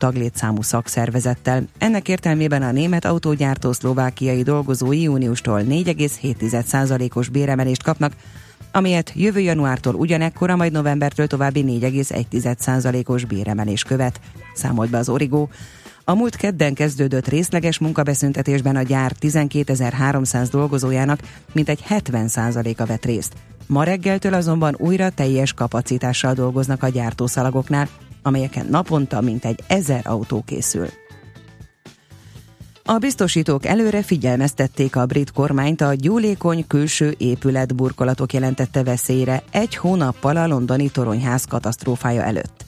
taglétszámú szakszervezettel. Ennek értelmében a német autógyártó szlovákiai dolgozói júniustól 4,7%-os béremelést kapnak, amelyet jövő januártól ugyanekkora, majd novembertől további 4,1%-os béremelés követ, számolt be az Origo. A múlt kedden kezdődött részleges munkabeszüntetésben a gyár 12.300 dolgozójának mintegy 70%-a vett részt. Ma reggeltől azonban újra teljes kapacitással dolgoznak a gyártószalagoknál, amelyeken naponta mintegy ezer autó készül. A biztosítók előre figyelmeztették a brit kormányt a gyúlékony külső épület burkolatok jelentette veszélyre egy hónappal a londoni toronyház katasztrófája előtt.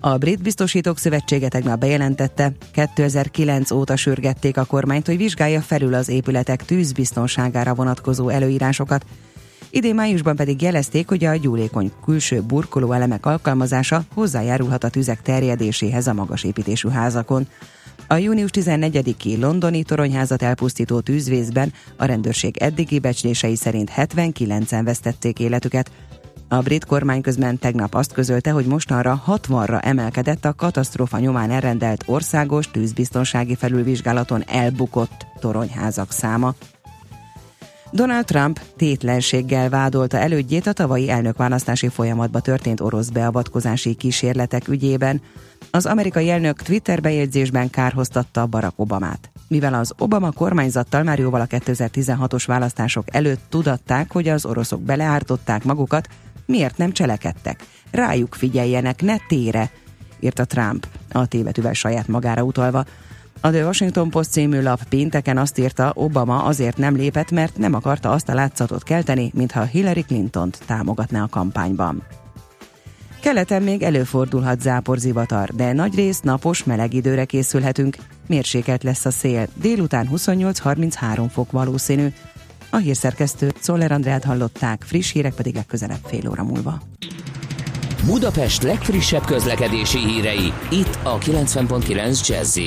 A Brit Biztosítók Szövetsége tegnap bejelentette, 2009 óta sürgették a kormányt, hogy vizsgálja felül az épületek tűzbiztonságára vonatkozó előírásokat, Idén májusban pedig jelezték, hogy a gyúlékony külső burkoló elemek alkalmazása hozzájárulhat a tüzek terjedéséhez a magas építésű házakon. A június 14-i londoni toronyházat elpusztító tűzvészben a rendőrség eddigi becslései szerint 79-en vesztették életüket. A brit kormány közben tegnap azt közölte, hogy mostanra 60-ra emelkedett a katasztrófa nyomán elrendelt országos tűzbiztonsági felülvizsgálaton elbukott toronyházak száma. Donald Trump tétlenséggel vádolta elődjét a tavalyi elnökválasztási folyamatba történt orosz beavatkozási kísérletek ügyében. Az amerikai elnök Twitter bejegyzésben kárhoztatta Barack Obamát. Mivel az Obama kormányzattal már jóval a 2016-os választások előtt tudatták, hogy az oroszok beleártották magukat, miért nem cselekedtek? Rájuk figyeljenek, ne tére, írta Trump, a tévetűvel saját magára utalva. A The Washington Post című lap pénteken azt írta, Obama azért nem lépett, mert nem akarta azt a látszatot kelteni, mintha Hillary Clinton-t támogatná a kampányban. Keleten még előfordulhat záporzivatar, de nagy rész napos, meleg időre készülhetünk. Mérsékelt lesz a szél, délután 28-33 fok valószínű. A hírszerkesztő Szoller Andrát hallották, friss hírek pedig legközelebb fél óra múlva. Budapest legfrissebb közlekedési hírei, itt a 90.9 jazz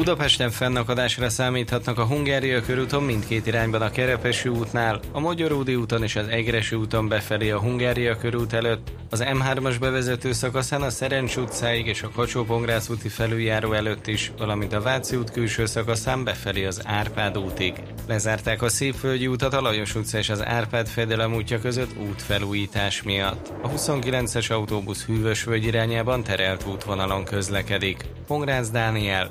Budapesten fennakadásra számíthatnak a Hungária körúton mindkét irányban a Kerepesi útnál, a Magyaródi úton és az Egresi úton befelé a Hungária körút előtt, az M3-as bevezető szakaszán a Szerencs utcáig és a kacsó úti felüljáró előtt is, valamint a Váci út külső szakaszán befelé az Árpád útig. Lezárták a Szépvölgyi utat a Lajos utca és az Árpád fedelem útja között útfelújítás miatt. A 29-es autóbusz Hűvösvölgy irányában terelt útvonalon közlekedik. Pongrácz Dániel,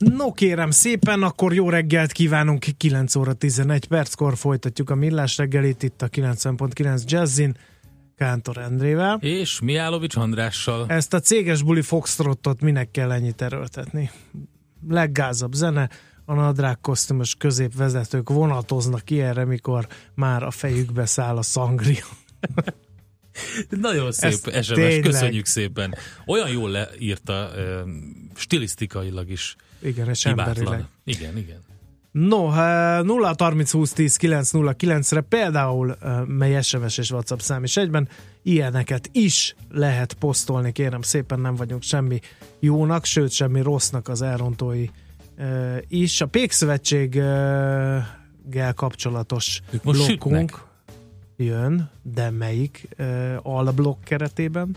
No kérem szépen, akkor jó reggelt kívánunk, 9 óra 11 perckor folytatjuk a millás reggelit itt a 90.9 Jazzin, Kántor Endrével. És Miálovics Andrással. Ezt a céges buli foxtrottot minek kell ennyit erőltetni? Leggázabb zene, a nadrág kosztümös középvezetők vonatoznak erre, mikor már a fejükbe száll a szangria. Nagyon szép Ez SMS, tényleg. köszönjük szépen. Olyan jól leírta, stilisztikailag is Igen, és emberileg. hibátlan. Igen, igen. No, eh, 0 30 20 10 9 re például, mely SMS és WhatsApp szám is egyben, ilyeneket is lehet posztolni, kérem szépen, nem vagyunk semmi jónak, sőt semmi rossznak az elrontói is. A Pékszövetsséggel kapcsolatos Ők most blokkunk sütnek. jön, de melyik alblokk keretében?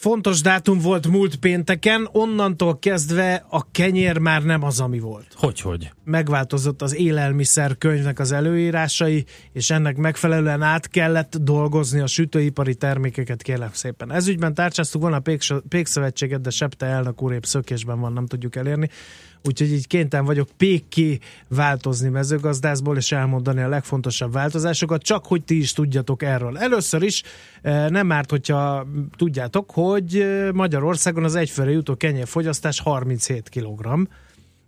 Fontos dátum volt múlt pénteken, onnantól kezdve a kenyér már nem az, ami volt. Hogy, hogy? megváltozott az élelmiszer könyvnek az előírásai, és ennek megfelelően át kellett dolgozni a sütőipari termékeket, kérlek szépen. Ezügyben tárcsáztuk volna a Péks- Pékszövetséget, de Septe elnök úr épp szökésben van, nem tudjuk elérni. Úgyhogy így kénytelen vagyok pékké változni mezőgazdászból, és elmondani a legfontosabb változásokat, csak hogy ti is tudjatok erről. Először is eh, nem árt, hogyha tudjátok, hogy eh, Magyarországon az egyfőre jutó kenyérfogyasztás 37 kg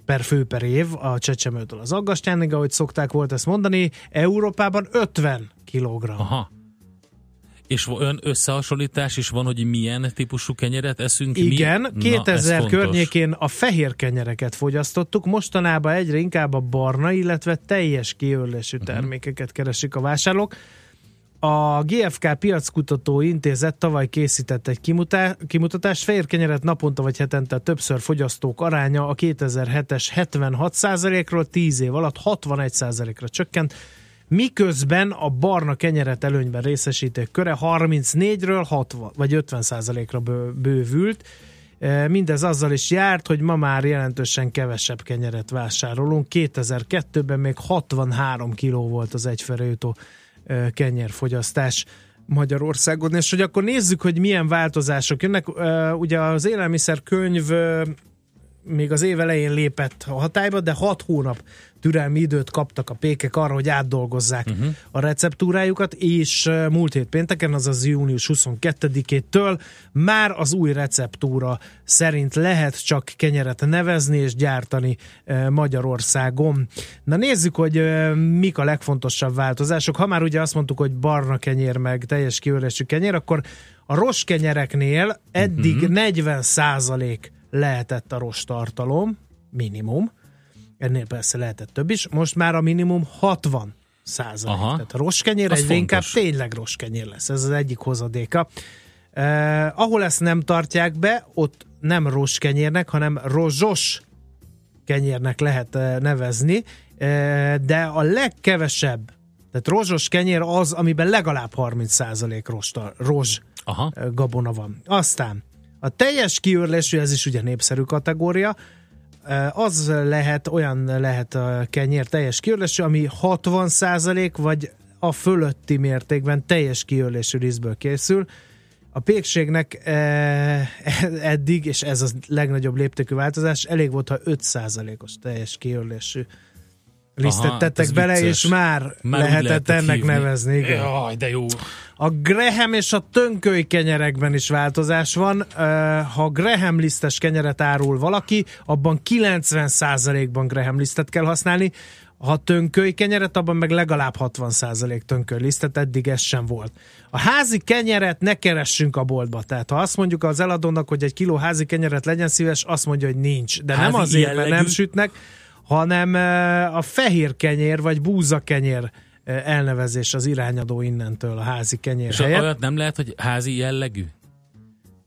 per fő per év a csecsemőtől az aggastyánig, ahogy szokták volt ezt mondani, Európában 50 kg. Aha. És olyan összehasonlítás is van, hogy milyen típusú kenyeret eszünk Igen, mi? Ez 2000 fontos. környékén a fehér kenyereket fogyasztottuk, mostanában egyre inkább a barna, illetve teljes kiörlésű Mhm. termékeket keresik a vásárlók. A GFK Piackutató Intézet tavaly készített egy kimutá- kimutatást, fehér kenyeret naponta vagy hetente többször fogyasztók aránya a 2007-es 76%-ról 10 év alatt 61%-ra csökkent, miközben a barna kenyeret előnyben részesítők köre 34-ről 60 vagy 50%-ra bő- bővült. E, Mindez azzal is járt, hogy ma már jelentősen kevesebb kenyeret vásárolunk. 2002-ben még 63 kiló volt az egyfőre jutó e, kenyérfogyasztás Magyarországon, és hogy akkor nézzük, hogy milyen változások jönnek. E, Ugye az élelmiszer könyv még az év elején lépett a hatályba, de 6 hónap türelmi időt kaptak a pékek arra, hogy átdolgozzák uh-huh. a receptúrájukat, és múlt hét pénteken, azaz június 22-től már az új receptúra szerint lehet csak kenyeret nevezni és gyártani Magyarországon. Na nézzük, hogy mik a legfontosabb változások. Ha már ugye azt mondtuk, hogy barna kenyér meg teljes kiörésű kenyér, akkor a roskenyereknél eddig uh-huh. 40 lehetett a rostartalom, minimum, ennél persze lehetett több is, most már a minimum 60 százalék. Tehát a roskenyér egyre inkább fontos. tényleg roskenyér lesz, ez az egyik hozadéka. Eh, ahol ezt nem tartják be, ott nem roskenyérnek, hanem rozsos kenyérnek lehet eh, nevezni. E, de a legkevesebb, tehát rozsos kenyér az, amiben legalább 30% rosta, rozs Aha. gabona van. Aztán a teljes kiőrlésű, ez is ugye népszerű kategória, az lehet, olyan lehet a kenyér teljes kiőrlésű, ami 60% vagy a fölötti mértékben teljes kiőrlésű rizből készül. A pékségnek eddig, és ez a legnagyobb léptékű változás, elég volt, ha 5%-os teljes kiőrlésű lisztet Aha, tettek ez bele, vicces. és már, Már lehetett ennek hívni. nevezni. Igen. Jaj, de jó. A Graham és a tönköly kenyerekben is változás van. Ha Graham lisztes kenyeret árul valaki, abban 90%-ban Graham lisztet kell használni. Ha tönköly kenyeret, abban meg legalább 60% tönköly lisztet, eddig ez sem volt. A házi kenyeret ne keressünk a boltba. Tehát ha azt mondjuk az eladónak, hogy egy kiló házi kenyeret legyen szíves, azt mondja, hogy nincs. De nem Házi azért, mert nem jellegű? sütnek, hanem ö, a fehér kenyér vagy búza kenyér ö, elnevezés az irányadó innentől a házi kenyér És helyett. olyat nem lehet, hogy házi jellegű?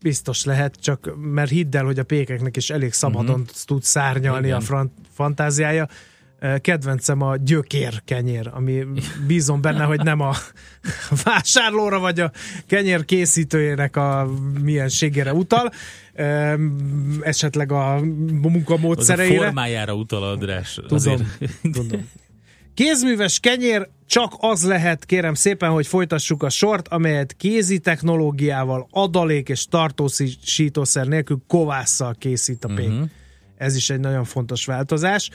Biztos lehet, csak mert hidd el, hogy a pékeknek is elég szabadon Mhm. uh-huh. tud szárnyalni Igen. a frant, fantáziája. Kedvencem a gyökér kenyér, ami bízom benne, hogy nem a vásárlóra vagy a kenyér készítőjének a mienségére utal, esetleg a Az a munkamódszereire. formájára utal András. Tudom, Azért. tudom. Kézműves kenyér csak az lehet, kérem szépen, hogy folytassuk a sort, amelyet kézi technológiával, adalék és tartósítószer nélkül kovásszal készít a pék. Uh-huh. Ez is egy nagyon fontos változás.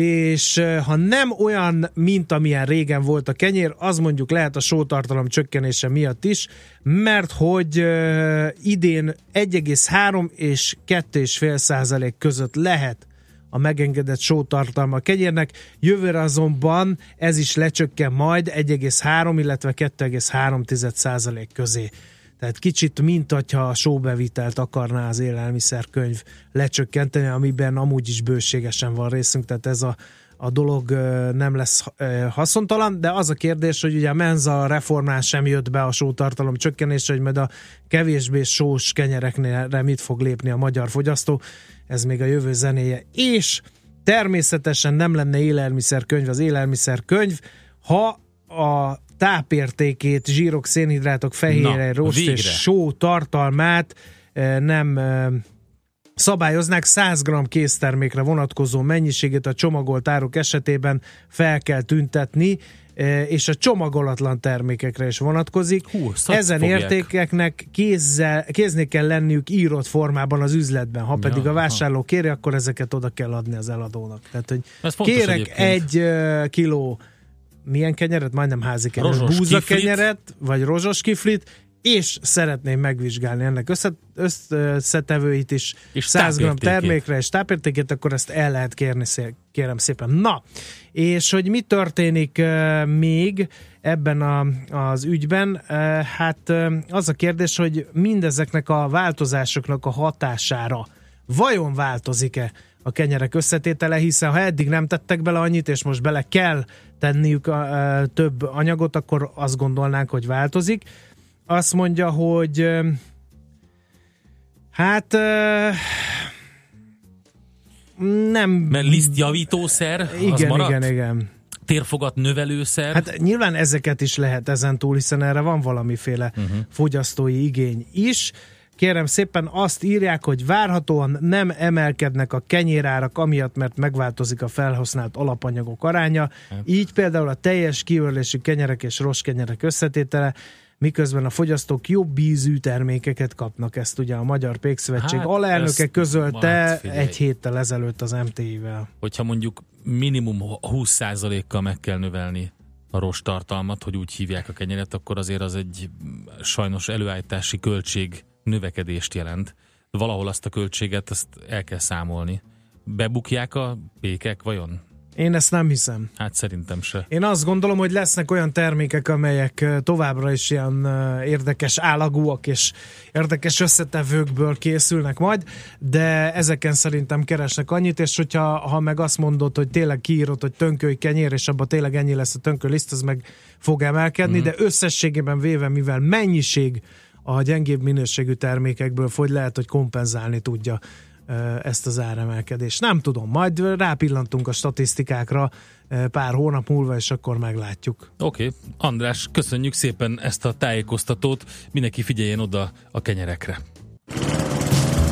És ha nem olyan, mint amilyen régen volt a kenyér, az mondjuk lehet a sótartalom csökkenése miatt is, mert hogy uh, idén 1,3 és 2,5 százalék között lehet a megengedett sótartalma kenyérnek. Jövőre azonban ez is lecsökken majd 1,3, illetve 2,3 százalék közé. Tehát kicsit, mint hogyha a sóbevitelt akarná az élelmiszerkönyv lecsökkenteni, amiben amúgy is bőségesen van részünk, tehát ez a, a dolog nem lesz haszontalan, de az a kérdés, hogy ugye a menza reformnál sem jött be a sótartalom csökkenése, hogy majd a kevésbé sós kenyereknél mit fog lépni a magyar fogyasztó, ez még a jövő zenéje. És természetesen nem lenne élelmiszerkönyv az élelmiszerkönyv, ha a tápértékét, zsírok, szénhidrátok, fehérje, rost végre. és só tartalmát eh, nem eh, szabályoznák 100 g késztermékre vonatkozó mennyiségét a csomagolt áruk esetében fel kell tüntetni, eh, és a csomagolatlan termékekre is vonatkozik. Hú, Ezen fogják. értékeknek kézzel, kéznél kell lenniük írott formában az üzletben. Ha pedig Ja, a vásárló kéri, akkor ezeket oda kell adni az eladónak. Tehát, hogy Ez kérek egy kiló milyen kenyeret? Majdnem házi kenyeret. Rozsos Búza kiflit. kenyeret, vagy rozsos kiflit, és szeretném megvizsgálni ennek össze, összetevőit is, És 100 g termékre és tápértékét, akkor ezt el lehet kérni, kérem szépen. Na, és hogy mi történik uh, még ebben a, az ügyben, uh, hát uh, az a kérdés, hogy mindezeknek a változásoknak a hatására vajon változik-e a kenyerek összetétele, hiszen ha eddig nem tettek bele annyit, és most bele kell tenniük a, a, több anyagot, akkor azt gondolnánk, hogy változik. Azt mondja, hogy hát nem... Mert lisztjavítószer, az igen, maradt? igen, igen. Térfogat növelőszer. Hát nyilván ezeket is lehet ezen túl, hiszen erre van valamiféle uh-huh. fogyasztói igény is. Kérem szépen azt írják, hogy várhatóan nem emelkednek a kenyérárak, amiatt, mert megváltozik a felhasznált alapanyagok aránya. Így például a teljes kiörlésű kenyerek és rossz kenyerek összetétele, miközben a fogyasztók jobb ízű termékeket kapnak. Ezt ugye a Magyar Pékszövetség Hát, hát, alelnöke közölte hát egy héttel ezelőtt az MTI-vel. Hogyha mondjuk minimum 20%-kal meg kell növelni a rost tartalmat, hogy úgy hívják a kenyeret, akkor azért az egy sajnos előállítási költség növekedést jelent. Valahol azt a költséget ezt el kell számolni. Bebukják a pékek vajon? Én ezt nem hiszem. Hát szerintem se. Én azt gondolom, hogy lesznek olyan termékek, amelyek továbbra is ilyen érdekes állagúak és érdekes összetevőkből készülnek majd, de ezeken szerintem keresnek annyit, és hogyha ha meg azt mondod, hogy tényleg kiírod, hogy tönköly kenyér, és abban tényleg ennyi lesz a tönköly liszt, az meg fog emelkedni, mm. de összességében véve, mivel mennyiség a gyengébb minőségű termékekből fogy, lehet, hogy kompenzálni tudja ezt az áremelkedést. Nem tudom, majd rápillantunk a statisztikákra pár hónap múlva, és akkor meglátjuk. Oké, okay. András, köszönjük szépen ezt a tájékoztatót. Mindenki figyeljen oda a kenyerekre.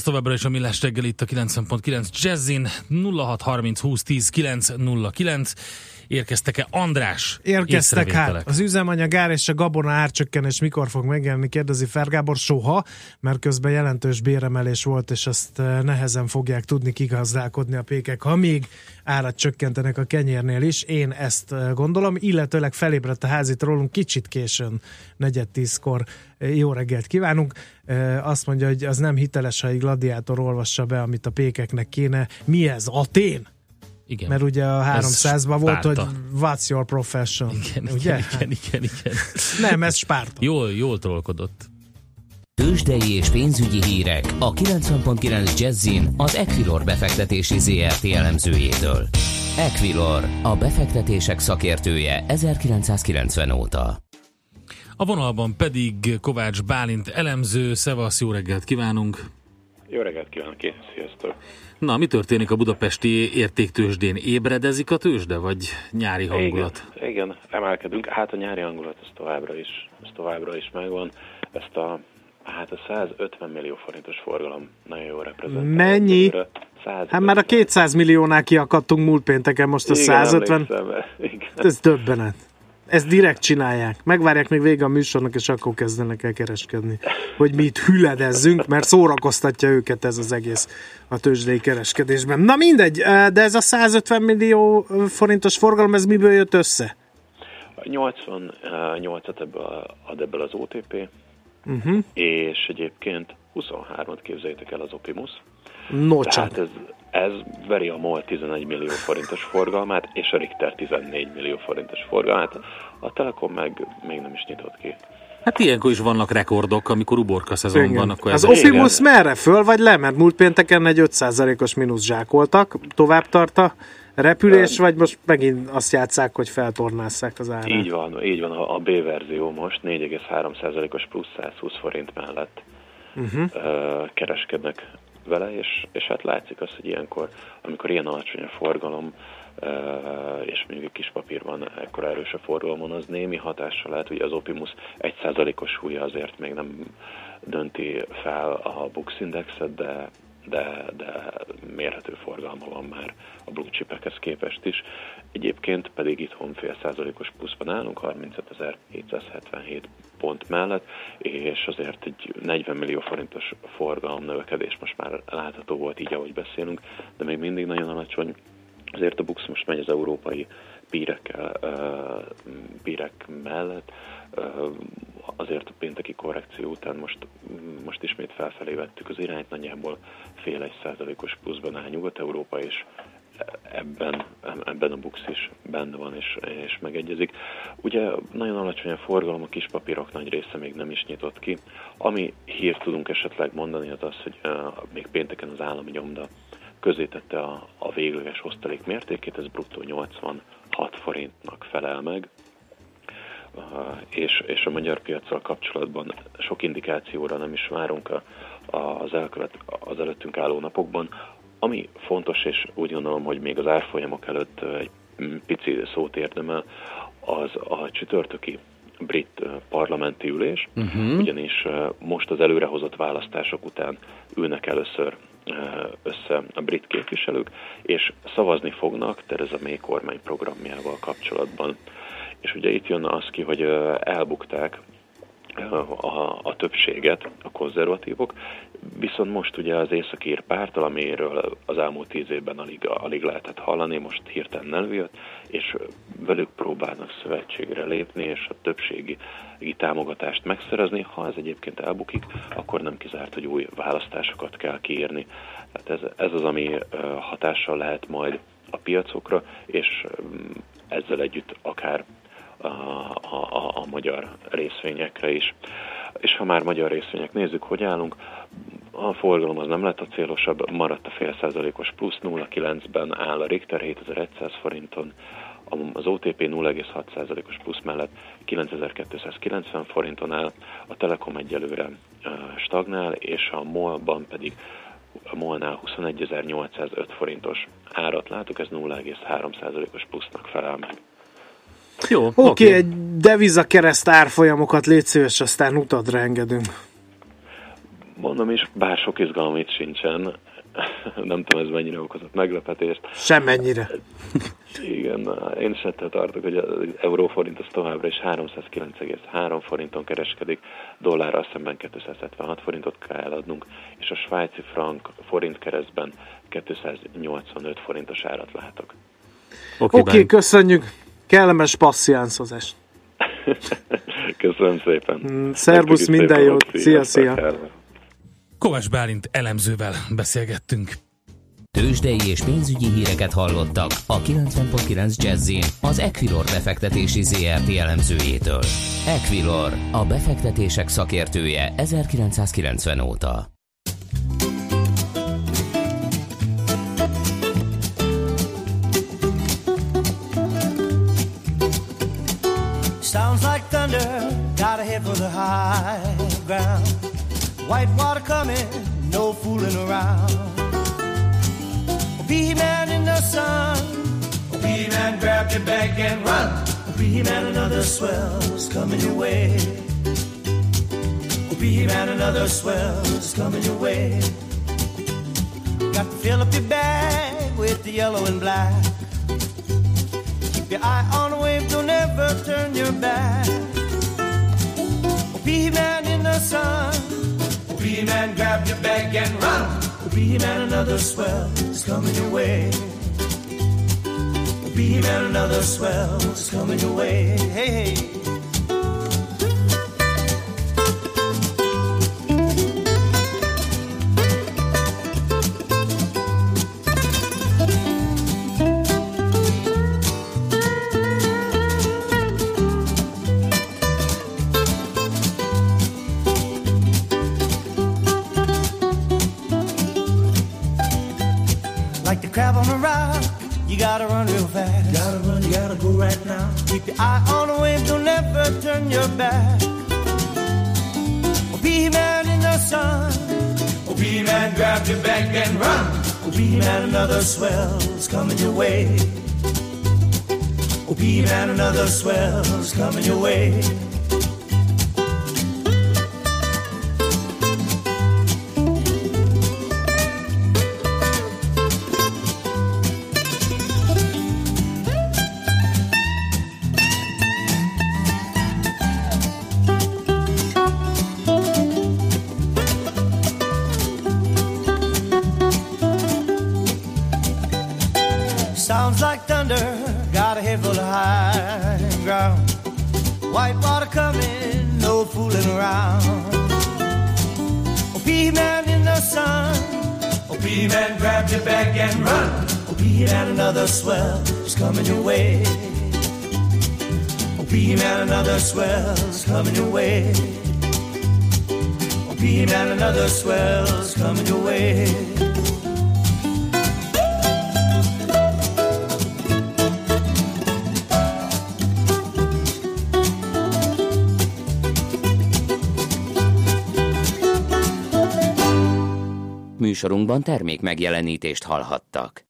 Ez továbbra is a Millás reggel itt a 90.9 Jazzin 0630 20 10 909 Érkeztek-e András Érkeztek hát. Az üzemanyag ár és a gabona árcsökkenés mikor fog megjelenni, kérdezi Fergábor soha, mert közben jelentős béremelés volt, és azt eh, nehezen fogják tudni kigazdálkodni a pékek, ha még árat csökkentenek a kenyérnél is. Én ezt eh, gondolom, illetőleg felébredt a házit rólunk kicsit későn, negyed tízkor. Eh, Jó reggelt kívánunk! Azt mondja, hogy az nem hiteles, ha egy gladiátor olvassa be, amit a pékeknek kéne. Mi ez? Atén? Igen. Mert ugye a 300-ban volt, hogy what's your profession? igen, ugye? igen, igen, igen, igen. Nem, ez Spárta. Jól, jól trollkodott. Tőzsdei és pénzügyi hírek a 90.9 Jazzin az Equilor befektetési ZRT elemzőjétől. Equilor, a befektetések szakértője 1990 óta. A vonalban pedig Kovács Bálint elemző, szevasz, jó reggelt kívánunk! Jó reggelt kívánok én, sziasztok! Na, mi történik a budapesti értéktősdén? Ébredezik a tőzsde, vagy nyári hangulat? Igen, igen, emelkedünk. Hát a nyári hangulat ez továbbra is, ez továbbra is megvan. Ezt a, hát a 150 millió forintos forgalom nagyon jól reprezentálja. Mennyi? 150. Hát már a 200 milliónál kiakadtunk múlt pénteken, most a Igen, 150. emlékszem, Igen. Ez döbbenet. Ezt direkt csinálják. Megvárják még vége a műsornak, és akkor kezdenek el kereskedni. Hogy mi itt hüledezzünk, mert szórakoztatja őket ez az egész a tőzsdei kereskedésben. Na mindegy, de ez a 150 millió forintos forgalom, ez miből jött össze? 88-at ebből ad ebből az OTP, Uh-huh. és egyébként 23-at képzeljétek el az Opimus. No Tehát ez, ez veri a MOL 11 millió forintos forgalmát, és a Richter 14 millió forintos forgalmát. A Telekom meg még nem is nyitott ki. Hát ilyenkor is vannak rekordok, amikor uborka szezon Igen. van, akkor Az ez Optimus merre? Föl vagy le? Mert múlt pénteken egy 5%-os mínusz zsákoltak. Tovább tart a repülés, vagy most megint azt játszák, hogy feltornásszák az árát? Így van, így van. A a B verzió most 4,3%-os plusz 120 forint mellett uh-huh. kereskednek. Vele, és, és hát látszik az, hogy ilyenkor, amikor ilyen alacsony a forgalom, és mondjuk egy kis papír van ekkor erős a forgalomon, az némi hatással lehet, hogy az Opimus 1%-os súlya azért még nem dönti fel a Bux Indexet, de de, de mérhető forgalma van már a blue chipekhez képest is. Egyébként pedig itthon fél százalékos pluszban állunk, 35.777 pont mellett, és azért egy 40 millió forintos forgalom növekedés most már látható volt így, ahogy beszélünk, de még mindig nagyon alacsony. Azért a Bux most megy az európai pírekkel, pírek mellett, azért a pénteki korrekció után most, most ismét felfelé vettük az irányt, nagyjából fél egy százalékos pluszban áll Nyugat-Európa, és ebben, ebben a bux is benne van és, és megegyezik. Ugye nagyon alacsony a forgalom, a kis papírok nagy része még nem is nyitott ki. Ami hírt tudunk esetleg mondani, az az, hogy uh, még pénteken az állami nyomda közé tette a, a végleges osztalék mértékét, ez bruttó 86 forintnak felel meg, és, és a magyar piacsal kapcsolatban sok indikációra nem is várunk a, az, elkövet, az előttünk álló napokban. Ami fontos, és úgy gondolom, hogy még az árfolyamok előtt egy pici szót érdemel, az a csütörtöki brit parlamenti ülés, uh-huh. ugyanis most az előrehozott választások után ülnek először össze a brit képviselők, és szavazni fognak Tereza May kormány programjával kapcsolatban. És ugye itt jön az ki, hogy elbukták a, a többséget a konzervatívok, viszont most ugye az északír pártal, amiről az elmúlt tíz évben alig, alig lehetett hallani, most hirtelen előjött, és velük próbálnak szövetségre lépni, és a többségi támogatást megszerezni. Ha ez egyébként elbukik, akkor nem kizárt, hogy új választásokat kell kiírni. Tehát ez, ez az, ami hatással lehet majd a piacokra, és ezzel együtt akár a, a, a magyar részvényekre is. És ha már magyar részvények nézzük, hogy állunk, a forgalom az nem lett a célosabb, maradt a fél százalékos plusz 0,9-ben áll a Richter 7100 forinton, az OTP 0,6%-os plusz mellett 9290 forinton áll, a Telekom egyelőre stagnál, és a MOL-ban pedig a MOL-nál 21.805 forintos árat látok, ez 0,3%-os plusznak felel meg. Jó, oké. Okay, okay. egy deviza kereszt árfolyamokat légy szíves, aztán utadra engedünk. Mondom is, bár sok izgalom itt sincsen, nem tudom, ez mennyire okozott meglepetést. Semmennyire. Igen, én is ettől tartok, hogy az euróforint az továbbra is 309,3 forinton kereskedik, dollárral szemben 276 forintot kell eladnunk, és a svájci frank forint keresztben 285 forintos árat látok. Oké, okay, okay, köszönjük! Kellemes passziánszozást! Köszönöm szépen! Mm, szervusz, minden jót! Szia, szia! Kovács Bálint elemzővel beszélgettünk. Tőzsdei és pénzügyi híreket hallottak a 90.9 jazz az Equilor befektetési ZRT elemzőjétől. Equilor, a befektetések szakértője 1990 óta. Thunder, gotta head for the high ground. White water coming, no fooling around. Be man in the sun. Be man, grab your bag and run. Be man, another swell's coming your way. Be man, another swell's coming your way. Got to fill up your bag with the yellow and black. Keep your eye on the wave, don't ever your bag and run. Be man, another swell is coming your way. Be man, another swell is coming your way. Hey, hey. Bag and run. Oh, be man, another swell's coming your way. Oh, be man, another swell's coming your way. Swell is coming your way. Oh, be man, another swell is coming your way. Oh, be man, another swell is coming your way. Műsorunkban termék megjelenítést hallhattak.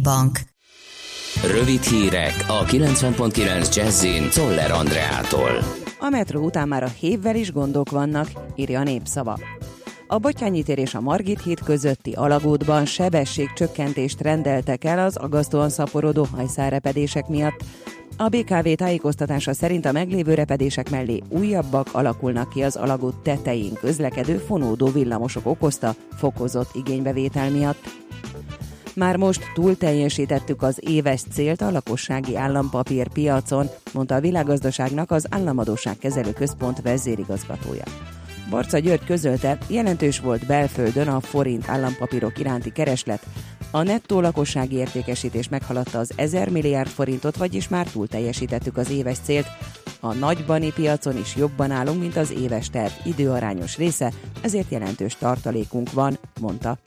Bank. Rövid hírek a 90.9 Jazzin Toller Andreától. A metró után már a hévvel is gondok vannak, írja a népszava. A Batyányi tér és a Margit híd közötti alagútban sebességcsökkentést rendeltek el az agasztóan szaporodó hajszárepedések miatt. A BKV tájékoztatása szerint a meglévő repedések mellé újabbak alakulnak ki az alagút tetején közlekedő fonódó villamosok okozta fokozott igénybevétel miatt. Már most túl teljesítettük az éves célt a lakossági állampapír piacon, mondta a világgazdaságnak az Államadóságkezelő Központ vezérigazgatója. Barca György közölte, jelentős volt belföldön a forint állampapírok iránti kereslet. A nettó lakossági értékesítés meghaladta az 1000 milliárd forintot, vagyis már túl teljesítettük az éves célt. A nagybani piacon is jobban állunk, mint az éves terv időarányos része, ezért jelentős tartalékunk van, mondta.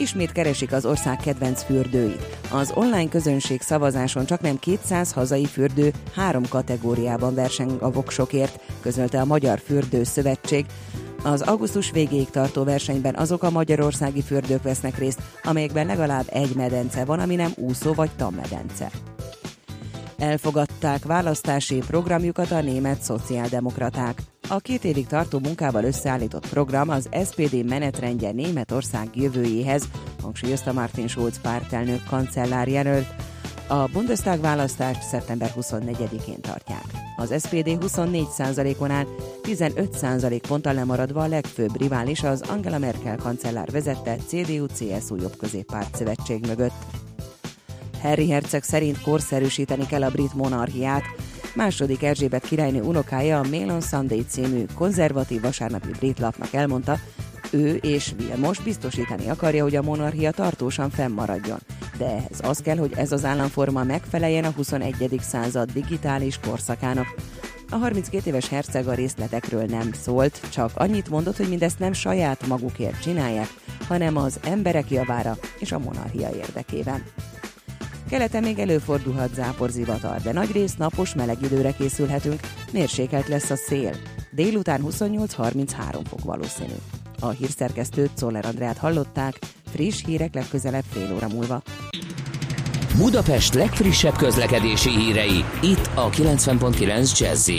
Ismét keresik az ország kedvenc fürdőit. Az online közönség szavazáson csak nem 200 hazai fürdő három kategóriában verseng a voksokért, közölte a Magyar Fürdő Szövetség. Az augusztus végéig tartó versenyben azok a magyarországi fürdők vesznek részt, amelyekben legalább egy medence van, ami nem úszó vagy tammedence. Elfogadták választási programjukat a német szociáldemokraták. A két évig tartó munkával összeállított program az SPD menetrendje Németország jövőjéhez, hangsúlyozta Martin Schulz pártelnök kancellár jelölt. A Bundestag választást szeptember 24-én tartják. Az SPD 24%-on áll, 15% ponttal lemaradva a legfőbb rivális az Angela Merkel kancellár vezette CDU-CSU jobb középpárt szövetség mögött. Harry Herceg szerint korszerűsíteni kell a brit monarchiát. Második Erzsébet királynő unokája a Mail on Sunday című konzervatív vasárnapi brit lapnak elmondta, ő és Vilmos biztosítani akarja, hogy a monarchia tartósan fennmaradjon. De ehhez az kell, hogy ez az államforma megfeleljen a 21. század digitális korszakának. A 32 éves herceg a részletekről nem szólt, csak annyit mondott, hogy mindezt nem saját magukért csinálják, hanem az emberek javára és a monarchia érdekében. Keleten még előfordulhat záporzivatar, de nagyrészt napos meleg időre készülhetünk, mérsékelt lesz a szél. Délután 28-33 fok valószínű. A hírszerkesztőt Czoller Andrát hallották, friss hírek legközelebb fél óra múlva. Budapest legfrissebb közlekedési hírei, itt a 90.9 jazz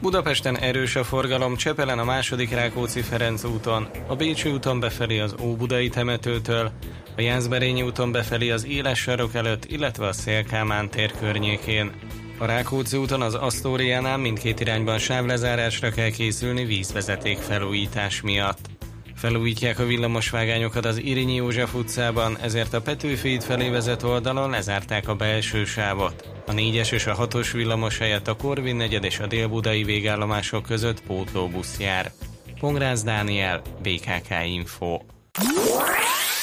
Budapesten erős a forgalom Csepelen a második Rákóczi Ferenc úton, a Bécsi úton befelé az Óbudai temetőtől, a Jászberényi úton befelé az Éles sarok előtt, illetve a Szélkámán tér környékén. A Rákóczi úton az Asztóriánál mindkét irányban sávlezárásra kell készülni vízvezeték felújítás miatt. Felújítják a villamosvágányokat az Irinyi József utcában, ezért a Petőfi út felé vezető oldalon lezárták a belső sávot. A 4-es és a 6-os villamos helyett a Korvin negyed és a délbudai végállomások között pótlóbusz jár. Pongrász Dániel, BKK Info.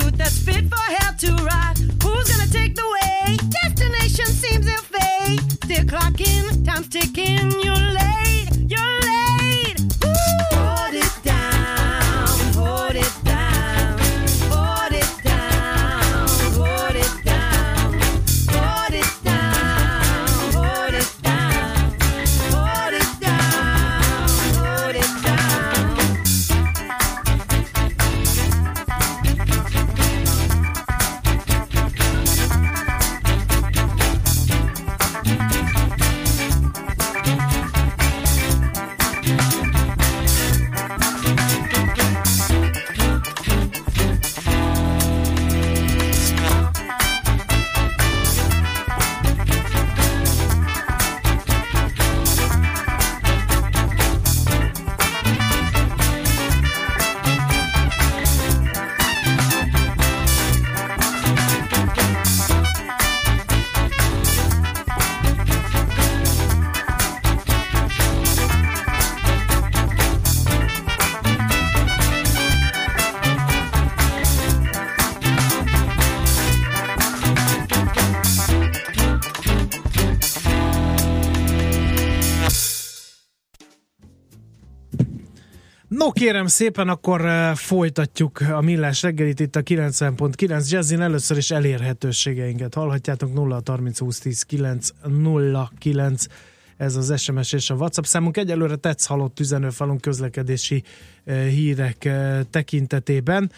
That's fit for hell to ride. Who's gonna take the way? Destination seems ill fate. Still clocking, time's ticking. You're late, No kérem szépen, akkor eh, folytatjuk a millás reggelit itt a 90.9 Jazzin. Először is elérhetőségeinket hallhatjátok 0 30 20 10 9 0 9 ez az SMS és a WhatsApp számunk. Egyelőre tetsz halott üzenőfalunk közlekedési eh, hírek eh, tekintetében.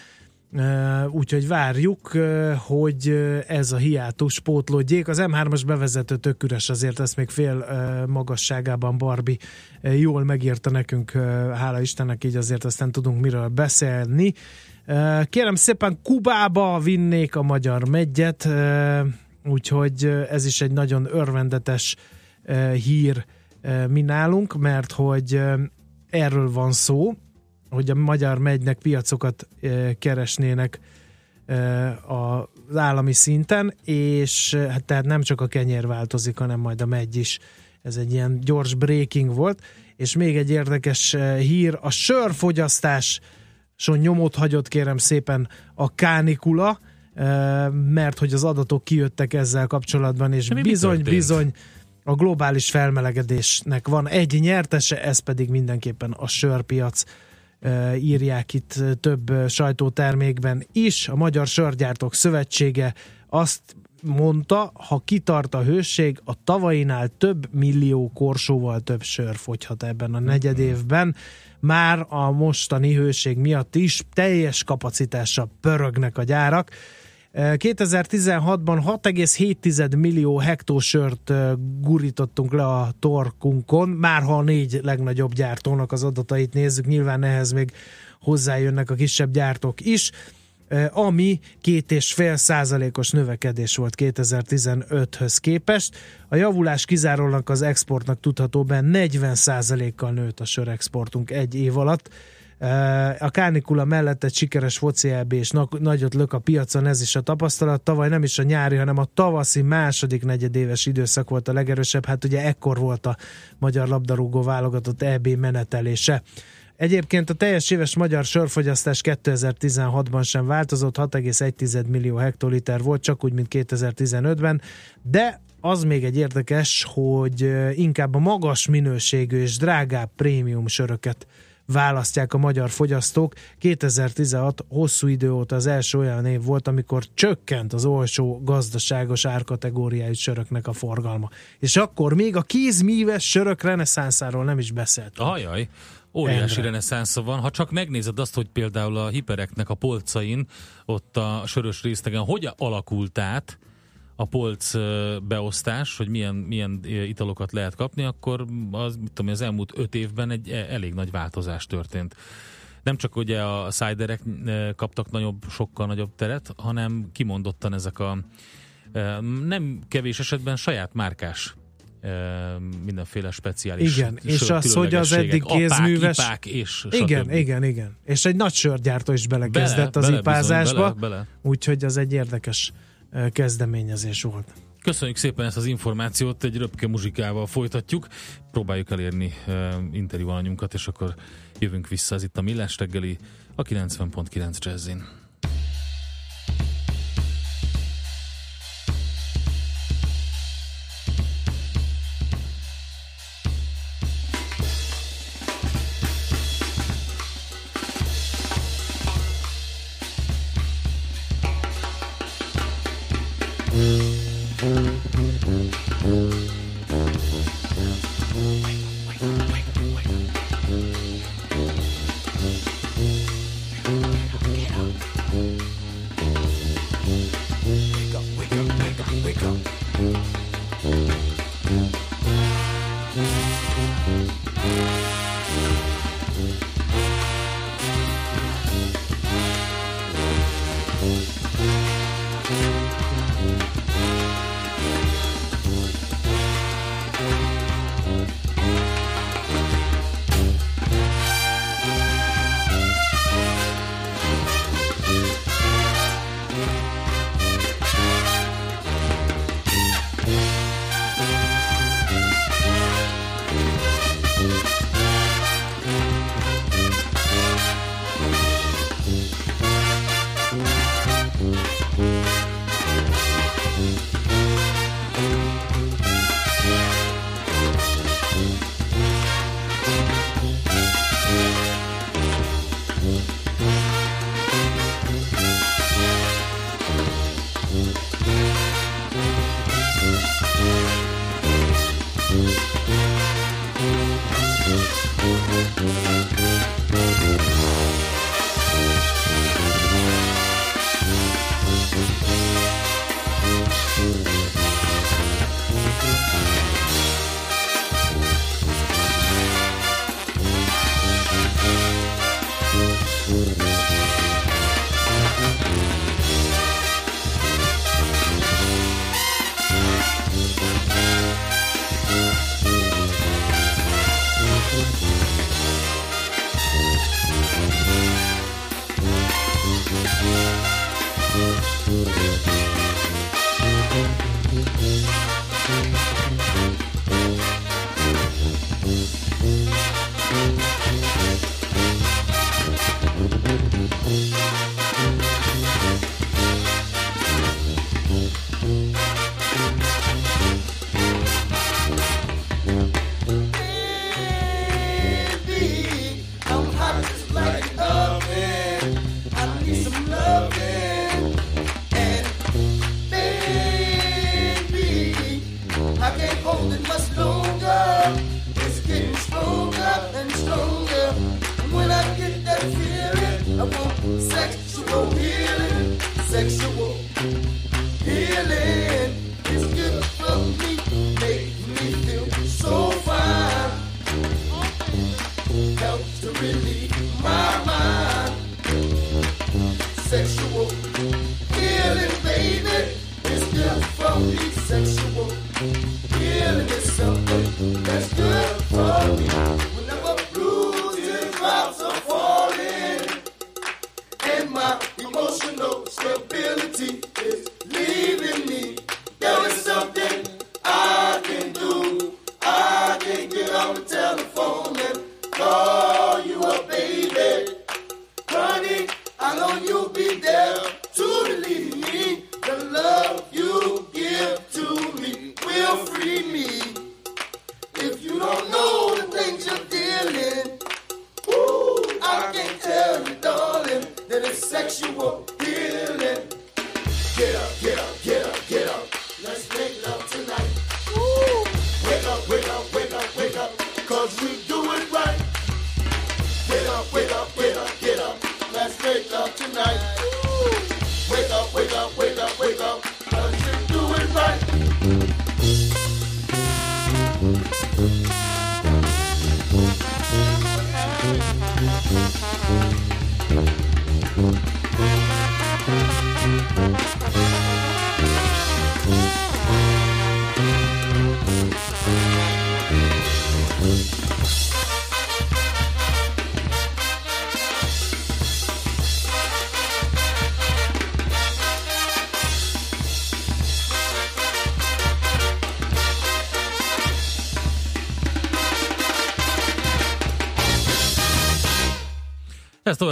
Úgyhogy várjuk, hogy ez a hiátus pótlódjék. Az M3-as bevezető tök üres, azért ezt még fél magasságában Barbie uh, jól megírta nekünk, hála Istennek, így azért aztán tudunk miről beszélni. Kérem szépen Kubába vinnék a magyar megyet, úgyhogy ez is egy nagyon örvendetes hír mi nálunk, mert hogy erről van szó, hogy a magyar megynek piacokat e, keresnének e, az állami szinten, és e, hát tehát nem csak a kenyér változik, hanem majd a megy is. Ez egy ilyen gyors breaking volt. És még egy érdekes hír, a sörfogyasztás son nyomot hagyott kérem szépen a kánikula, mert hogy az adatok kijöttek ezzel kapcsolatban, és bizony, bizony a globális felmelegedésnek van egy nyertese, ez pedig mindenképpen a sörpiac írják itt több sajtótermékben is. A Magyar Sörgyártók Szövetsége azt mondta, ha kitart a hőség, a tavainál több millió korsóval több sör fogyhat ebben a negyed évben. Már a mostani hőség miatt is teljes kapacitással pörögnek a gyárak. 2016-ban 6,7 millió hektó sört ö, gurítottunk le a torkunkon, már ha a négy legnagyobb gyártónak az adatait nézzük, nyilván ehhez még hozzájönnek a kisebb gyártók is. ami két és fél százalékos növekedés volt 2015-höz képest. A javulás kizárólag az exportnak tudható be 40 százalékkal nőtt a sörexportunk egy év alatt. A kánikula mellett egy sikeres foci EB és na- nagyot lök a piacon, ez is a tapasztalat. Tavaly nem is a nyári, hanem a tavaszi második negyedéves időszak volt a legerősebb. Hát ugye ekkor volt a magyar labdarúgó válogatott EB menetelése. Egyébként a teljes éves magyar sörfogyasztás 2016-ban sem változott, 6,1 millió hektoliter volt, csak úgy, mint 2015-ben, de az még egy érdekes, hogy inkább a magas minőségű és drágább prémium söröket választják a magyar fogyasztók. 2016 hosszú idő óta az első olyan év volt, amikor csökkent az olcsó gazdaságos árkategóriájú söröknek a forgalma. És akkor még a kézmíves sörök reneszánszáról nem is beszélt. Ajaj, óriási reneszánsza van. Ha csak megnézed azt, hogy például a hipereknek a polcain, ott a sörös részlegen, hogy alakult át a polc beosztás, hogy milyen, milyen italokat lehet kapni, akkor az, mit tudom, az elmúlt öt évben egy e- elég nagy változás történt. Nem csak ugye a ö, kaptak nagyobb, sokkal nagyobb teret, hanem kimondottan ezek a nem kevés esetben saját márkás mindenféle speciális Igen, és az, hogy az eddig kézműves... Apák, ipák és igen, stb. igen, igen. És egy nagy sörgyártó is belekezdett Bele, az bele, ipázásba, bizony, bele, bele. úgyhogy az egy érdekes kezdeményezés volt. Köszönjük szépen ezt az információt, egy röpke muzsikával folytatjuk. Próbáljuk elérni uh, interjú alanyunkat, és akkor jövünk vissza. Ez itt a Millás reggeli, a 90.9 Jazzin. Música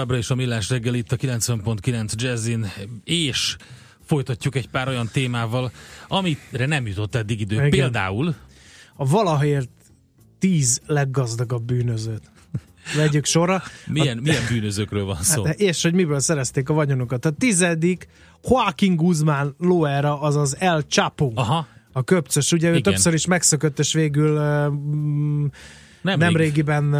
továbbra is a Millás reggel itt a 90.9 Jazzin, és folytatjuk egy pár olyan témával, amire nem jutott eddig idő. Igen. Például A valahogy tíz leggazdagabb bűnözőt. Vegyük sorra. milyen, milyen bűnözőkről van szó? Hát, és hogy miből szerezték a vagyonukat. A tizedik Joaquin Guzmán Loera, azaz El Chapo. Aha. A köpcös, ugye ő Igen. többször is megszökött, és végül uh, Nem nem rég. régiben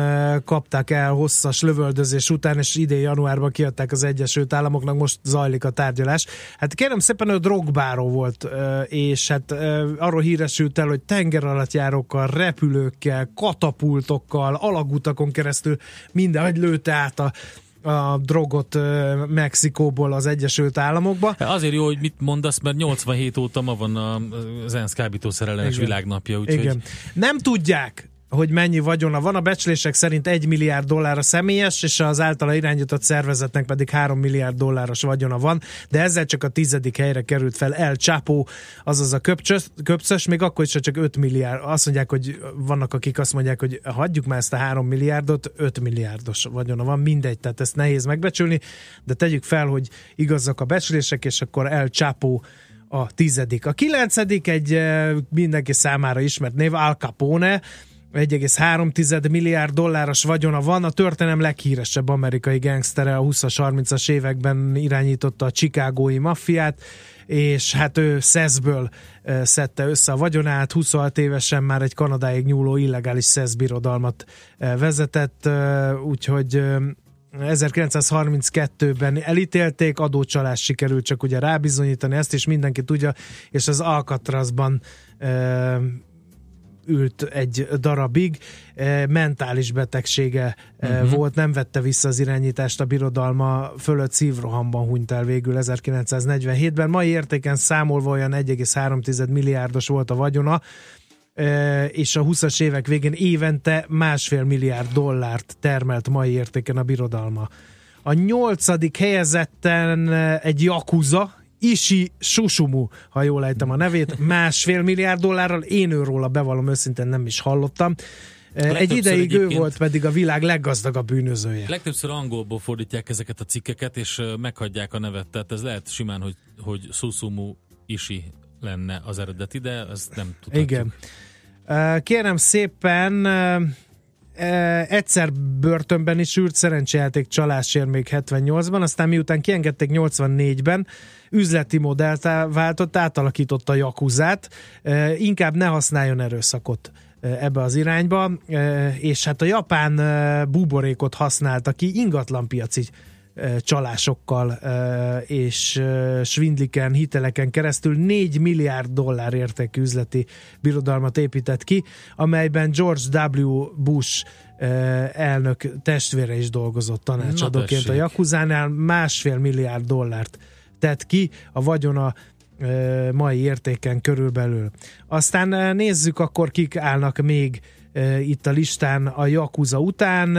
kapták el hosszas lövöldözés után, és idén januárban kiadták az Egyesült Államoknak, most zajlik a tárgyalás. Hát kérem szépen, ő drogbáró volt, és hát arról híresült el, hogy tengeralattjárókkal, repülőkkel, katapultokkal, alagutakon keresztül mindenhogy lőtte át a a drogot Mexikóból az Egyesült Államokba. Azért jó, hogy mit mondasz, mert 87 óta ma van az ENSZ kábítószer ellenes világnapja, úgyhogy Igen. Nem tudják, hogy mennyi vagyona van. A becslések szerint 1 milliárd dollár a személyes, és az általa irányított szervezetnek pedig 3 milliárd dolláros vagyona van, de ezzel csak a tizedik helyre került fel El Chapo, azaz a köpcsös, köpcös, még akkor is, csak 5 milliárd. Azt mondják, hogy vannak, akik azt mondják, hogy hagyjuk már ezt a 3 milliárdot, 5 milliárdos vagyona van, mindegy, tehát ezt nehéz megbecsülni, de tegyük fel, hogy igazak a becslések, és akkor El Chapo a tizedik. A kilencedik egy eh, mindenki számára ismert név, Al Capone, 1,3 milliárd dolláros vagyona van, a történelem leghíresebb amerikai gangstere a 20-as, 30-as években irányította a chicagói maffiát, és hát ő szeszből szedte össze a vagyonát, 26 évesen már egy Kanadáig nyúló illegális szeszbirodalmat vezetett, úgyhogy eh, 1932-ben elítélték, adócsalás sikerült csak ugye rábizonyítani, ezt is mindenki tudja, és az Alcatrazban ült egy darabig, e, mentális betegsége uh-huh. volt, nem vette vissza az irányítást a birodalma fölött szívrohamban hunyt el végül 1947-ben. Mai értéken számolva olyan 1,3 milliárdos volt a vagyona, e, és a 20-as évek végén évente másfél milliárd dollárt termelt mai értéken a birodalma. A nyolcadik helyezetten egy Yakuza, Ishi Susumu, ha jól ejtem a nevét, másfél milliárd dollárral, én őróla bevallom őszintén nem is hallottam. E, Egy legtöbbször ideig ő volt pedig a világ leggazdagabb bűnözője. Legtöbbször angolból fordítják ezeket a cikkeket, és ö, meghagyják a nevet, tehát ez lehet simán, hogy, hogy Susumu Ishi lenne az eredeti, de ezt nem tudhatjuk. Igen. Ö, Kérem szépen, egyszer börtönben is ült szerencsejáték csalásért még 78-ban, aztán miután kiengedték 84-ben, üzleti modellt váltott, átalakította a jakuzát, inkább ne használjon erőszakot ebbe az irányba, és hát a japán buborékot használta ki ingatlanpiaci csalásokkal és svindliken, hiteleken keresztül 4 milliárd dollár értékű üzleti birodalmat épített ki, amelyben George W. Bush elnök testvére is dolgozott tanácsadóként a. Jakuzánál, másfél milliárd dollárt tett ki, a vagyona mai értéken körülbelül. Aztán nézzük akkor, kik állnak még itt a listán a Yakuza után.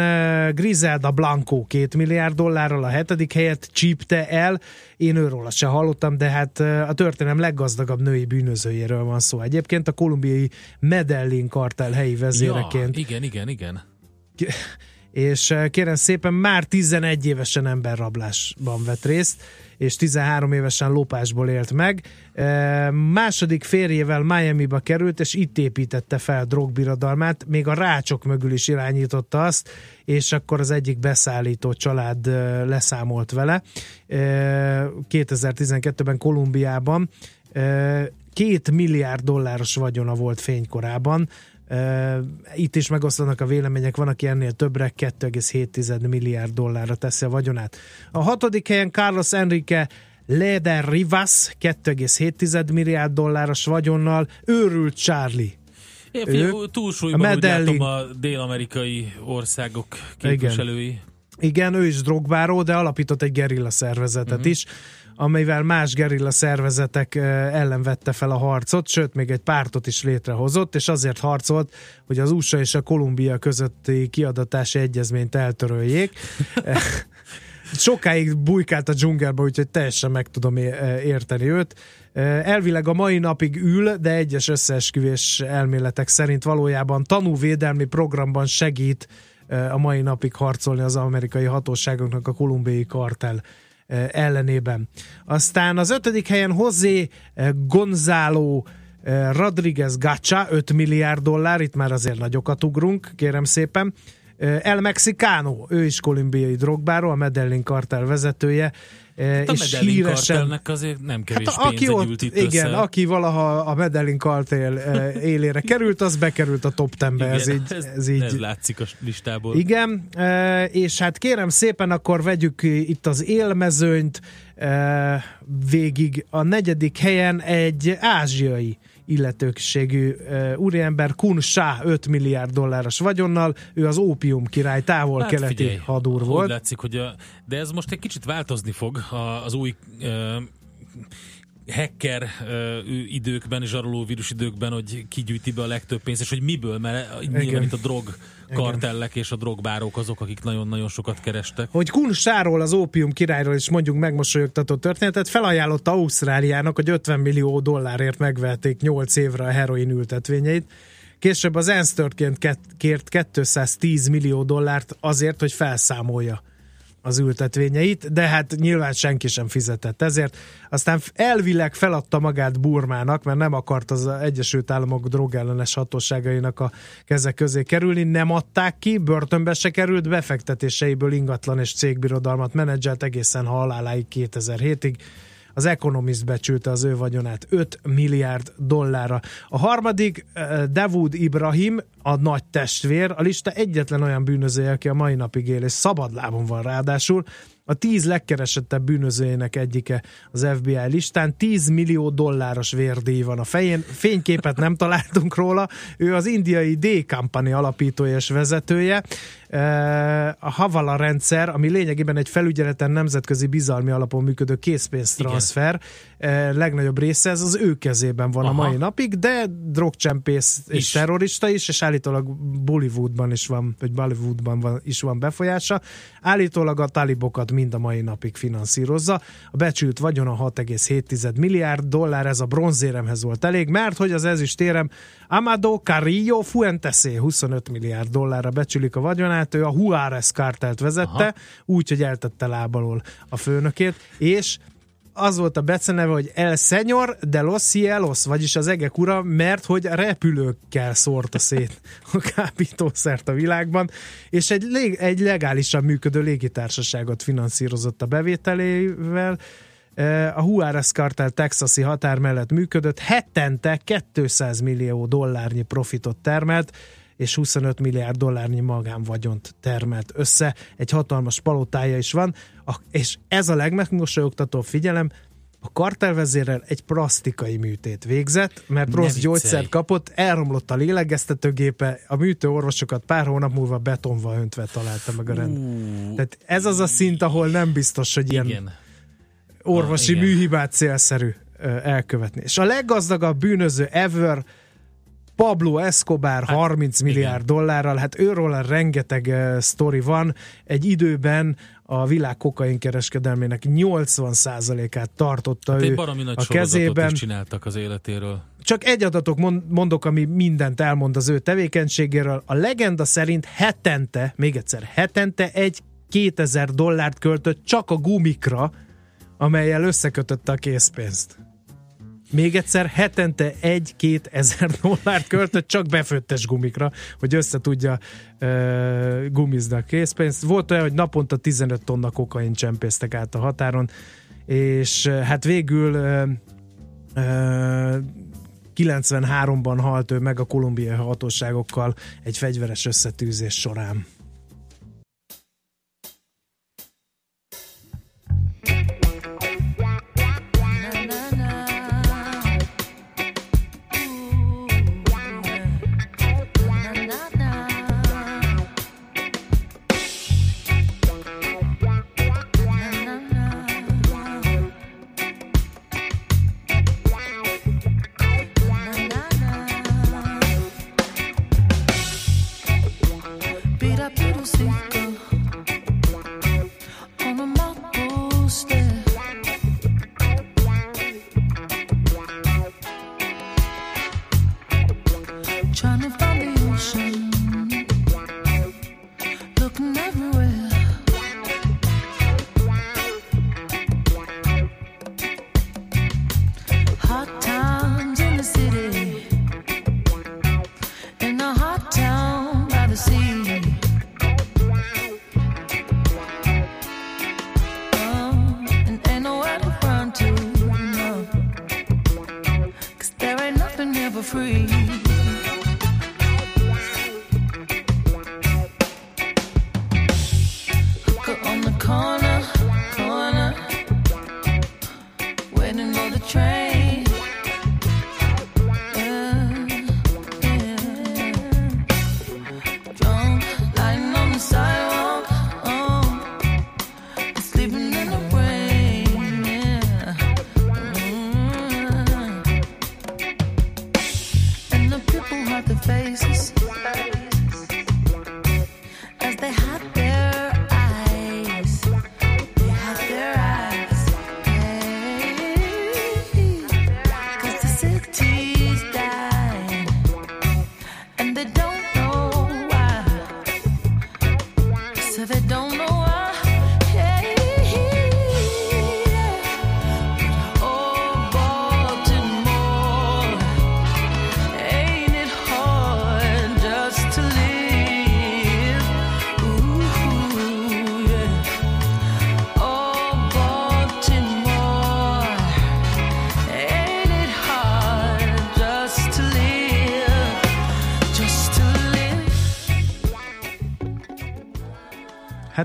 Griselda Blanco 2 milliárd dollárral a hetedik helyet csípte el. Én őróla se hallottam, de hát a történelem leggazdagabb női bűnözőjéről van szó. Egyébként a kolumbiai Medellin kartel helyi vezéreként Ja, igen, igen, igen. és eh, kérem szépen már 11 évesen emberrablásban vett részt, és 13 évesen lopásból élt meg. E, második férjével Miami-ba került, és itt építette fel drogbirodalmát, még a rácsok mögül is irányította azt, és akkor az egyik beszállító család e, leszámolt vele. E, 2012-ben Kolumbiában e, két milliárd dolláros vagyona volt fénykorában, itt is megosztanak a vélemények, van, aki ennél többre 2,7 milliárd dollárra teszi a vagyonát. A hatodik helyen Carlos Enrique Leder Rivas 2,7 milliárd dolláros vagyonnal, őrült Charlie. Én figyelj, túlsúlyban a úgy Medellin- látom a dél-amerikai országok képviselői. Igen, ő is drogbáró, de alapított egy gerilla szervezetet uh-huh. is, amelyvel más gerilla szervezetek ellen vette fel a harcot, sőt, még egy pártot is létrehozott, és azért harcolt, hogy az USA és a Kolumbia közötti kiadatási egyezményt eltöröljék. Sokáig bujkált a dzsungelbe, úgyhogy teljesen meg tudom érteni őt. Elvileg a mai napig ül, de egyes összeesküvés elméletek szerint valójában tanúvédelmi programban segít a mai napig harcolni az amerikai hatóságoknak a kolumbiai kartel ellenében. Aztán az ötödik helyen José Gonzalo Rodriguez Gacha, 5 milliárd dollár, itt már azért nagyokat ugrunk, kérem szépen. El Mexicano, ő is kolumbiai drogbáró, a Medellin kartel vezetője, Hát a és Medellin híresen... azért nem kevés Hát hát, aki ott, gyűlt itt igen, össze. aki valaha a Medellin kartél eh, élére került, az bekerült a top 10-be, ez így, ez, ez így ez látszik a listából. igen, e, és hát kérem szépen, akkor vegyük itt az élmezőnyt végig. A negyedik helyen egy ázsiai illetőségű e, úriember, Kun Shah 5 milliárd dolláros vagyonnal, ő az ópium király, távol-keleti Hát hadúr Úgy volt. látszik, hogy a, de ez most egy kicsit változni fog az új ö, hacker ö, időkben, zsaroló vírus időkben, hogy kigyűjti be a legtöbb pénzt, és hogy miből, mert Igen. nyilván itt a drog kartellek és a drogbárók azok, akik nagyon-nagyon sokat kerestek. hogy Kun Sáról, az ópium királyról is mondjuk megmosolyogtató történetet, felajánlotta Ausztráliának, hogy 50 millió dollárért megvették 8 évre a heroin ültetvényeit. Később az ENSZ kért 210 millió dollárt azért, hogy felszámolja az ültetvényeit, de hát nyilván senki sem fizetett ezért. Aztán elvileg feladta magát Burmának, mert nem akart az Egyesült Államok drogellenes hatóságainak a kezek közé kerülni, nem adták ki, börtönbe se került, befektetéseiből ingatlan és cégbirodalmat menedzselt egészen haláláig 2007-ig. Az Economist becsülte az ő vagyonát 5 milliárd dollárra. A harmadik, eh, Davud Ibrahim, a nagy testvér, a lista egyetlen olyan bűnözője, aki a mai napig él, és szabadlábon van ráadásul. A tíz legkeresettebb bűnözőjének egyike az FBI listán. 10 millió dolláros vérdíj van a fején. Fényképet nem találtunk róla. Ő az indiai D-Company alapítója és vezetője. A Havala rendszer, ami lényegében egy felügyeleten nemzetközi bizalmi alapon működő készpénztranszfer, legnagyobb része ez az ő kezében van Aha. a mai napig, de drogcsempész és Is. terrorista is, és állítólag Bollywoodban is van, vagy Bollywoodban van, is van befolyása. Állítólag a talibokat mind a mai napig finanszírozza. A becsült vagyona 6,7 milliárd dollár, ez a bronzéremhez volt elég, mert hogy az ezüstérem Amado Carrillo Fuentesé 25 milliárd dollárra becsülik a vagyonát, ő a Juárez kártelt vezette, Aha. úgy, hogy eltette lábalól a főnökét, és az volt a beceneve, hogy El Señor de los Cielos, vagyis az egek ura, mert hogy repülőkkel szórta szét a kábítószert a világban, és egy, lég, egy legálisan működő légitársaságot finanszírozott a bevételével, Eh, a Juárez kartel texasi határ mellett működött, hetente 200 millió dollárnyi profitot termelt, és 25 milliárd dollárnyi magánvagyont termelt össze. Egy hatalmas palotája is van, és ez a legmegmosolyogtatóbb figyelem, a kartelvezérrel egy plasztikai műtét végzett, mert Ne rossz viccelj. gyógyszert kapott, elromlott a lélegeztetőgépe, a műtőorvosokat pár hónap múlva betonva öntve találta meg a rend. Tehát ez az a szint, ahol nem biztos, hogy ilyen Igen. orvosi Ah, igen. műhibát célszerű elkövetni. És a leggazdagabb bűnöző ever Pablo Escobar 30 milliárd dollárral, hát őről rengeteg uh, sztori van. Egy időben a világ kokain kereskedelmének 80%-át tartotta Hát ő egy baromi nagy a kezében. is csináltak az életéről. Csak egy adatok mond- mondok, ami mindent elmond az ő tevékenységéről. A legenda szerint hetente, még egyszer, hetente egy 2000 dollárt költött csak a gumikra, amelyel összekötötte a készpénzt. Még egyszer, hetente egy-két ezer dollárt költött csak befőttes gumikra, hogy össze tudja uh, gumizni a készpénzt. Volt olyan, hogy naponta 15 tonna kokain csempésztek át a határon, és hát végül uh, uh, 93-ban halt ő meg a kolumbiai hatóságokkal egy fegyveres összetűzés során.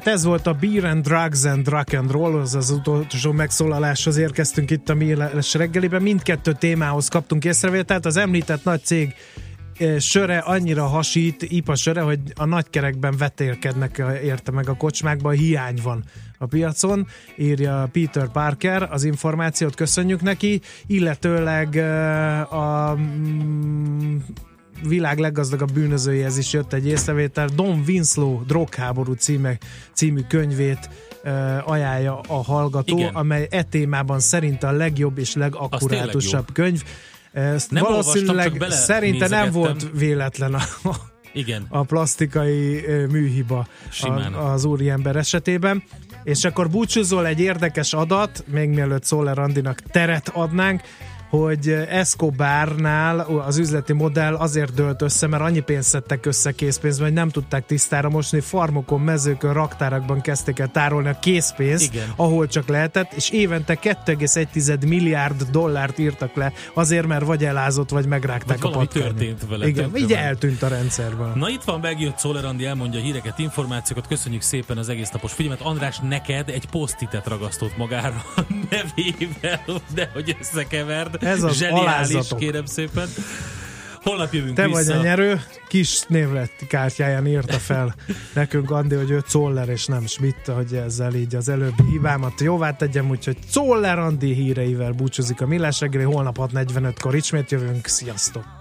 Hát ez volt a Beer and Drugs and Rock and Roll, az az utolsó megszólaláshoz érkeztünk itt a Míles reggeliben. Mindkettő témához kaptunk észrevételt. Az említett nagy cég eh, söre annyira hasít, IPA söre, hogy a nagykerekben vetélkednek eh, érte meg a kocsmákba, hiány van a piacon, írja Peter Parker, az információt köszönjük neki, illetőleg eh, a mm, világ leggazdagabb bűnözőjéhez is jött egy észrevétel. Don Winslow drogháború címe, című könyvét uh, ajánlja a hallgató, Igen. amely e témában szerint a legjobb és legakkurátusabb könyv. Ezt Nem valószínűleg szerintem nem volt véletlen a, Igen. a plastikai műhiba Simán. a, az úriember esetében. És akkor búcsúzol egy érdekes adat, még mielőtt Szóler Andinak teret adnánk, hogy Escobarnál az üzleti modell azért dölt össze, mert annyi pénzt szedtek össze készpénzben, hogy nem tudták tisztára mosni, farmokon, mezőkön, raktárakban kezdték el tárolni a készpénzt, Igen. ahol csak lehetett, és évente 2,1 milliárd dollárt írtak le, azért, mert vagy elázott, vagy megrágták Vagy a valami patkányot. történt vele, Igen, így eltűnt a rendszerből. Na itt van, megjött Szoller Andi, elmondja a híreket, információkat, köszönjük szépen az egész napos figyelmet. András, neked egy posztitet ragasztott magára nevével, de hogy összekeverd. Ez az Zseniális, alázatok. kérem szépen. Holnap jövünk Te vissza. vagy a nyerő, kis névlet kártyáján írta fel nekünk Andi, hogy ő Czoller és nem Schmidt, hogy ezzel így az előbbi hibámat jóvá tegyem, úgyhogy Czoller Andi híreivel búcsúzik a Millás reggeli, holnap 6.45-kor ismét jövünk, sziasztok!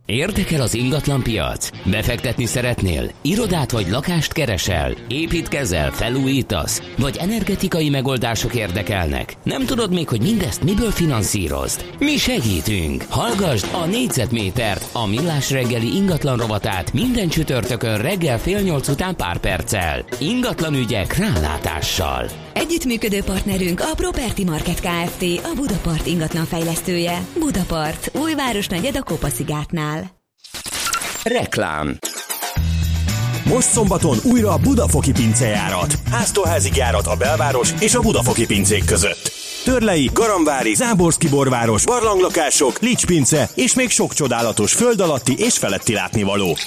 Érdekel az ingatlan piac? Befektetni szeretnél? Irodát vagy lakást keresel? Építkezel? Felújítasz? Vagy energetikai megoldások érdekelnek? Nem tudod még, hogy mindezt miből finanszírozd? Mi segítünk! Hallgasd a négyzetmétert, a millás reggeli ingatlan rovatát minden csütörtökön reggel fél nyolc után pár perccel. Ingatlan ügyek rálátással. Együttműködő partnerünk a Property Market Kft. A Budapart ingatlan fejlesztője. Budapart, újváros negyed a Kopaszigátnál. Reklám Most szombaton újra a Budafoki pincejárat. Áztóházig járat a belváros és a Budafoki pincék között. Törlei, Garamvári, Záborszki borváros, barlanglakások, Licspince és még sok csodálatos föld alatti és feletti látnivaló.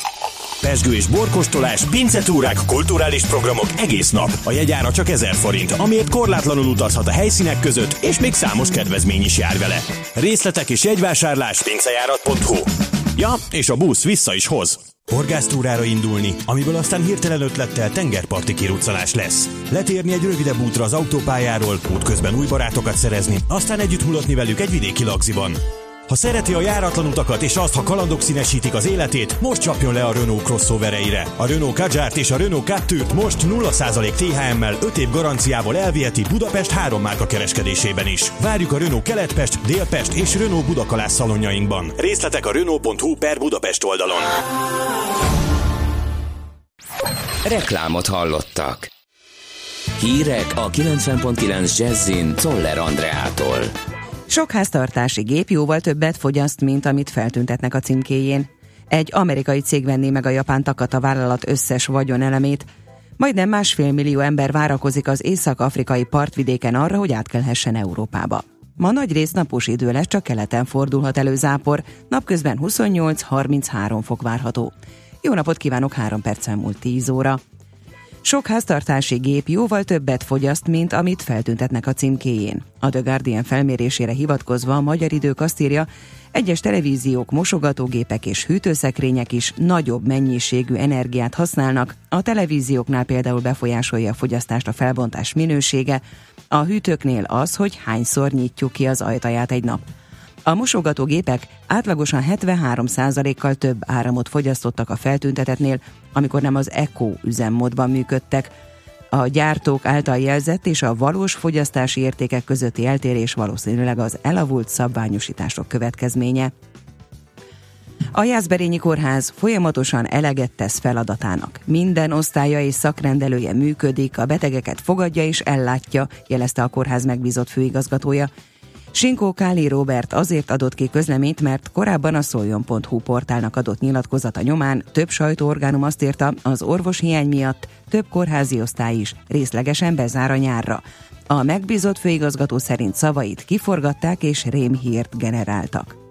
Pesgő és borkostolás, pincetúrák, kulturális programok egész nap. A jegyára csak 1000 forint, amiért korlátlanul utazhat a helyszínek között, és még számos kedvezmény is jár vele. Részletek és jegyvásárlás pincejárat.hu Ja, és a busz vissza is hoz. Horgásztúrára indulni, amiből aztán hirtelen ötlettel tengerparti kiruccanás lesz. Letérni egy rövidebb útra az autópályáról, útközben új barátokat szerezni, aztán együtt mulatni velük egy vidéki lagziban. Ha szereti a járatlan utakat és azt, ha kalandok színesítik az életét, most csapjon le a Renault crossovereire. A Renault Kadjárt és a Renault Captur-t most 0% THM-mel 5 év garanciával elviheti Budapest három márka kereskedésében is. Várjuk a Renault Keletpest, Délpest és Renault Budakalász szalonjainkban. Részletek a Renault.hu per Budapest oldalon. Reklámot hallottak. Hírek a 90.9 Jazzin Toller Andreától. Sok háztartási gép jóval többet fogyaszt, mint amit feltüntetnek a címkéjén. Egy amerikai cég venné meg a japán Takata vállalat összes vagyonelemét, majdnem másfél millió ember várakozik az észak-afrikai partvidéken arra, hogy átkelhessen Európába. Ma nagy rész napos idő lesz, csak keleten fordulhat elő zápor, napközben 28-33 fok várható. Jó napot kívánok, 3 percen múlt 10 óra. Sok háztartási gép jóval többet fogyaszt, mint amit feltüntetnek a címkéjén. A The Guardian felmérésére hivatkozva a magyar idők azt írja, egyes televíziók, mosogatógépek és hűtőszekrények is nagyobb mennyiségű energiát használnak. A televízióknál például befolyásolja a fogyasztást a felbontás minősége, a hűtőknél az, hogy hányszor nyitjuk ki az ajtaját egy nap. A mosogatógépek átlagosan 73%-kal több áramot fogyasztottak a feltüntetetnél, amikor nem az Eco üzemmódban működtek. A gyártók által jelzett és a valós fogyasztási értékek közötti eltérés valószínűleg az elavult szabványosítások következménye. A Jászberényi Kórház folyamatosan eleget tesz feladatának. Minden osztálya és szakrendelője működik, a betegeket fogadja és ellátja, jelezte a kórház megbízott főigazgatója. Sinkó Káli Robert azért adott ki közleményt, mert korábban a szoljon.hu portálnak adott nyilatkozata nyomán több sajtóorgánum azt írta, az orvos hiány miatt több kórházi osztály is részlegesen bezár a nyárra. A megbízott főigazgató szerint szavait kiforgatták és rémhírt generáltak.